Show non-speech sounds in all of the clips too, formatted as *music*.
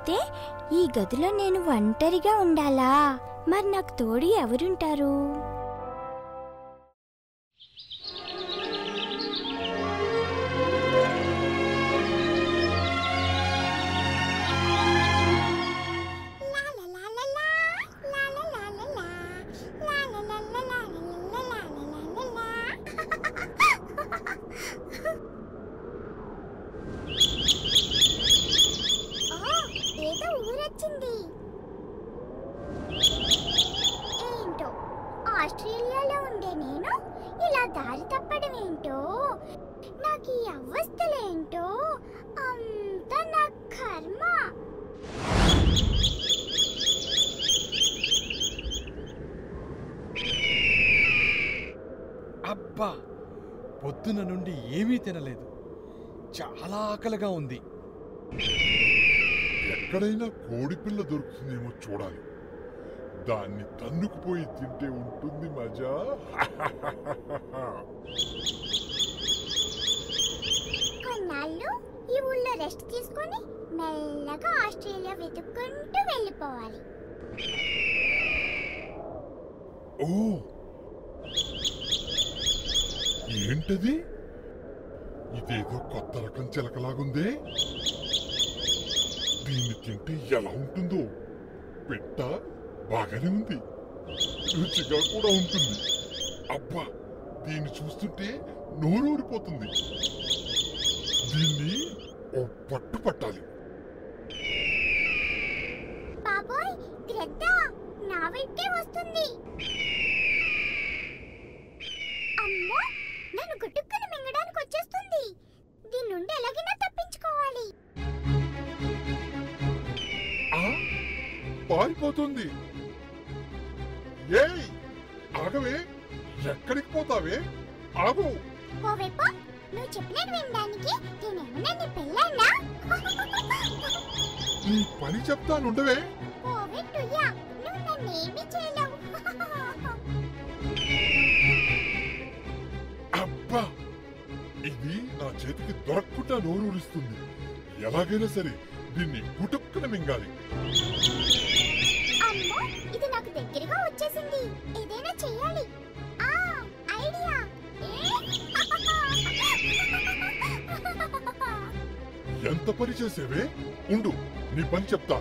అయితే ఈ గదిలో నేను ఒంటరిగా ఉండాలా? మరి నాకు తోడు ఎవరుంటారు? దారి తప్పడం ఏంటో నాకు ఈ అవస్థలేంటో? అంతా నా కర్మ. అబ్బా పొద్దున నుండి ఏమీ తినలేదు. చాలా ఆకలిగా ఉంది. ఎక్కడైనా కోడిపిల్ల దొరుకుతుందేమో చూడాలి. దాన్ని తన్నుకుపోయి తింటే ఉంటుంది మజా. కొన్నాళ్ళు ఈ ఊళ్ళో రెస్ట్ తీసుకొని మెల్లగా ఆస్ట్రేలియా వెతుక్కుంటూ వెళ్ళిపోవాలి. ఓ! ఏంటది? ఇదేదో కొత్త రకం చిలకలాగుందే. దీన్ని తింటే ఎలా ఉంటుందో పెట్ట? బాగానే ఉంది. రుచిగా కూడా ఉంటుంది. అబ్బా దీన్ని చూస్తుంటే నోరు ఊరిపోతుంది దీన్ని ఓ పట్టు పట్టాలి. బాబోయ్ గ్రద్ద నా వైపే వస్తుంది. అమ్మో నన్ను మింగడానికి వచ్చేస్తుంది. దీని నుండి ఎలాగైనా తప్పించుకోవాలి. పారిపోతుంది. ఏయ్ ఆగవే ఎక్కడికి పోతావే? ఆగు. ఓవైపు నువ్వు చెప్పినట్టు వినడానికి నేనేమన్నా నీ పెళ్ళన్నా పని చెప్తానుండవే నువ్వు నన్నేమీ చేయలేవు. అబ్బా ఇది నా చేతికి దొరకకుండా నోరూరిస్తుంది. ఎలాగైనా సరే దీన్ని గుటుక్కున మింగాలి. వచ్చేసింది ఏదైనా చేయాలి ఆ ఐడియా. ఎంత పని చేసేవే? ఉండు నీ పని చెప్తా.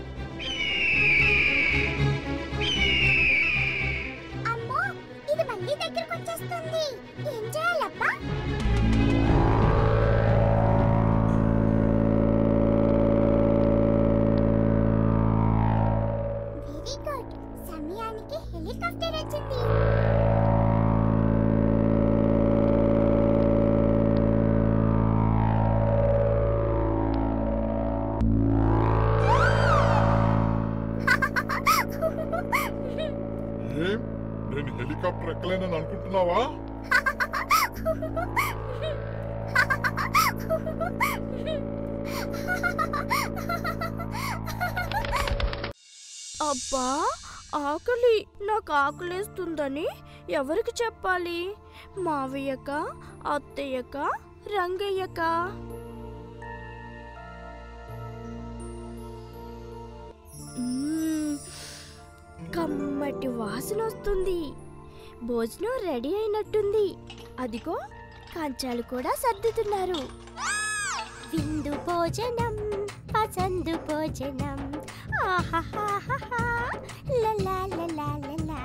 ఎక్కలేనని అనుకుంటున్నావా? అబ్బా ఆకలి. నాకు ఆకలేస్తుందని ఎవరికి చెప్పాలి? మావయ్యక అత్తయ్యక రంగయ్యక. కమ్మటి వాసన వస్తుంది. భోజనం రెడీ అయినట్టుంది. అదిగో కంచాలు కూడా సర్దుతున్నారు. విందు భోజనం పసందు భోజనం. ఆహాహాహాహా, లలా లలా లలా.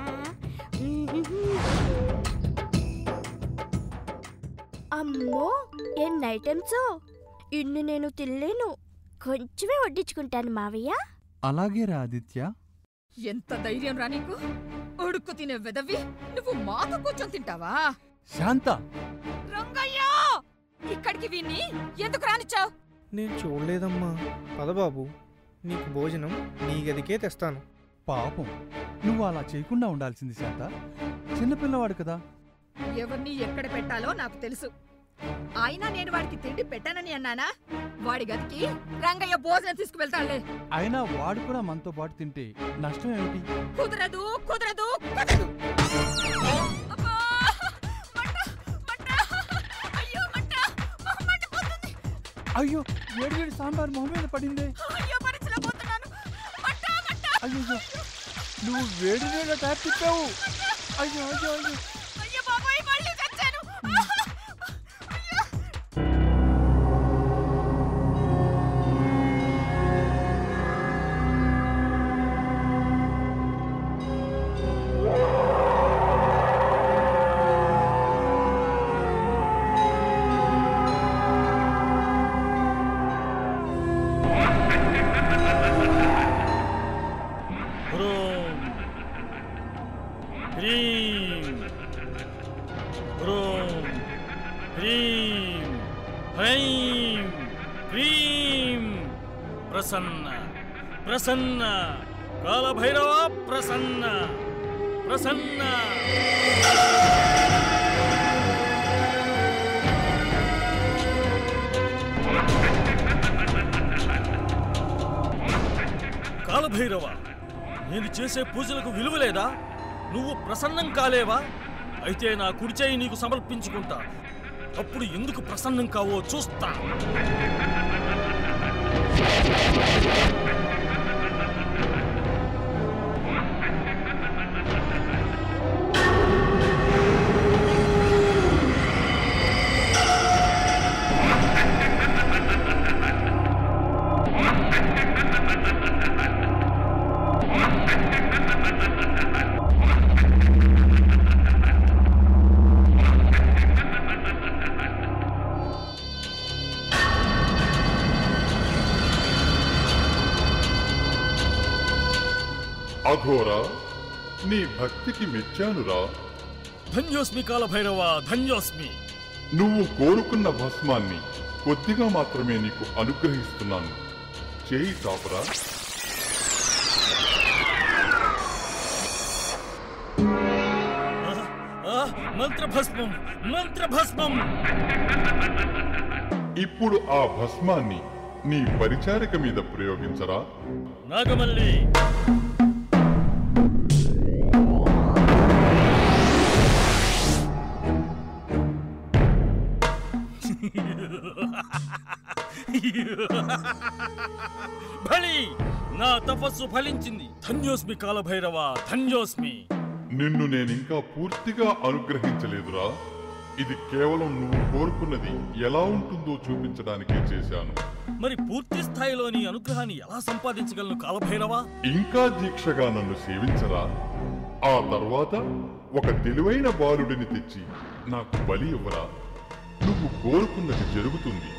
అమ్మో ఎన్ని ఐటమ్స్. ఇన్ని నేను తినలేను. కొంచెమే వడ్డించుకుంటాను మావయ్య. అలాగే రా ఆదిత్య. ఎంత ధైర్యం రా నీకు? ఉడుక్కు తినే వెదవి? నువ్వు మాతో కూర్చొని తింటావా? శాంత! రంగయ్యా! ఇక్కడికి విన్ని ఎందుకు రానిచ్చావు? నేను చూడలేదమ్మా. పదబాబు నీకు భోజనం నీ గదికే తెస్తాను. పాపం. నువ్వు అలా చేయకుండా ఉండాల్సింది శాంత. చిన్నపిల్లవాడు కదా. ఎవరిని ఎక్కడ పెట్టాలో నాకు తెలుసు. అయినా నేను వాడికి తిండి పెట్టానని అన్నానా? వాడి గదికి రంగయ్య భోజనం తీసుకువెళ్తాడులే. అయినా వాడు కూడా మనతో పాటు తింటే నష్టం ఏమిటి? కుదరదు కుదరదు కుదరదు! అయ్యో వేడి వేడి సాంబార్ మొహం మీద పడిందే. అయ్యో నువ్వు వేడి నీళ్ళ ట్యాప్ తిప్పావు. అయ్యో అయ్యో అయ్యో. హ్రూం హ్రీం హ్రూం హ్రీం హ్రైం హ్రీం ప్రసన్న ప్రసన్న కాలభైరవ ప్రసన్న ప్రసన్న కాలభైరవ నేను చేసే పూజలకు విలువ లేదా? నువ్వు ప్రసన్నం కాలేవా? అయితే నా కుడిచేయి నీకు సమర్పించుకుంటా. అప్పుడు ఎందుకు ప్రసన్నం కావో చూస్తా. అఘోరా నీ భక్తికి మెచ్చానురా. ధన్యోస్మి కాలభైరవ ధన్యోస్మి. నువ్వు కోరుకున్న భస్మాన్ని కొద్దిగా మాత్రమే నీకు అనుగ్రహిస్తున్నాను. చేయి తాపరా. మంత్రభస్మం మంత్రభస్మం. ఇప్పుడు ఆ భస్మాన్ని నీ పరిచారిక మీద ప్రయోగించరా. నాగమల్లి. బలి నా తపస్సు ఫలించింది. ధన్యోస్మి కాలభైరవ ధన్యోస్మి! నిన్ను నేనింకా పూర్తిగా అనుగ్రహించలేదురా. ఇది కేవలం నువ్వు కోరుకున్నది ఎలా ఉంటుందో చూపించడానికే చేశాను. మరి పూర్తి స్థాయిలో నీ అనుగ్రహాన్ని ఎలా సంపాదించగలను కాలభైరవ? ఇంకా దీక్షగా నన్ను సేవించరా. ఆ తర్వాత ఒక తెలివైన బాలుడిని తెచ్చి నాకు బలి ఇవ్వరా. నువ్వు కోరుకున్నది జరుగుతుంది.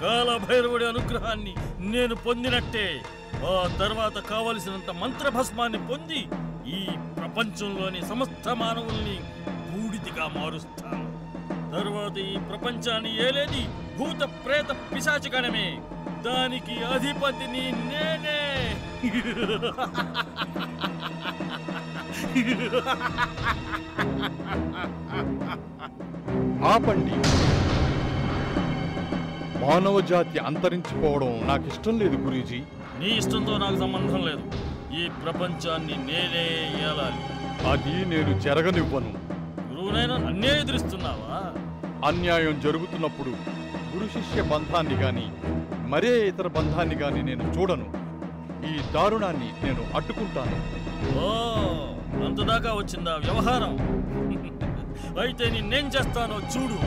కాలభైరవుడి అనుగ్రహాన్ని నేను పొందినట్టే. ఆ తర్వాత కావలసినంత మంత్రభస్మాన్ని పొంది ఈ ప్రపంచంలోని సమస్త మానవుల్ని బూడిదిగా మారుస్తాను. తర్వాత ఈ ప్రపంచాన్ని ఏలేది భూత ప్రేత పిశాచగణమే దానికి అధిపతిని నేనే. *laughs* ఆపండి. మానవ జాతి అంతరించిపోవడం నాకు ఇష్టం లేదు గురూజీ. నీ ఇష్టంతో నాకు సంబంధం లేదు. ఈ ప్రపంచాన్ని నేనే ఏలాలి. అది నేను జరగనివ్వను. గురువునైనా నన్నే ఎదురిస్తున్నావా? అన్యాయం జరుగుతున్నప్పుడు గురు శిష్య బంధాన్ని గాని మరే ఇతర బంధాన్ని గాని నేను చూడను. ఈ దారుణాన్ని నేను అడ్డుకుంటాను. ఓ అంతదాకా వచ్చిందా వ్యవహారం? అయితే నిన్నేం చేస్తానో చూడు.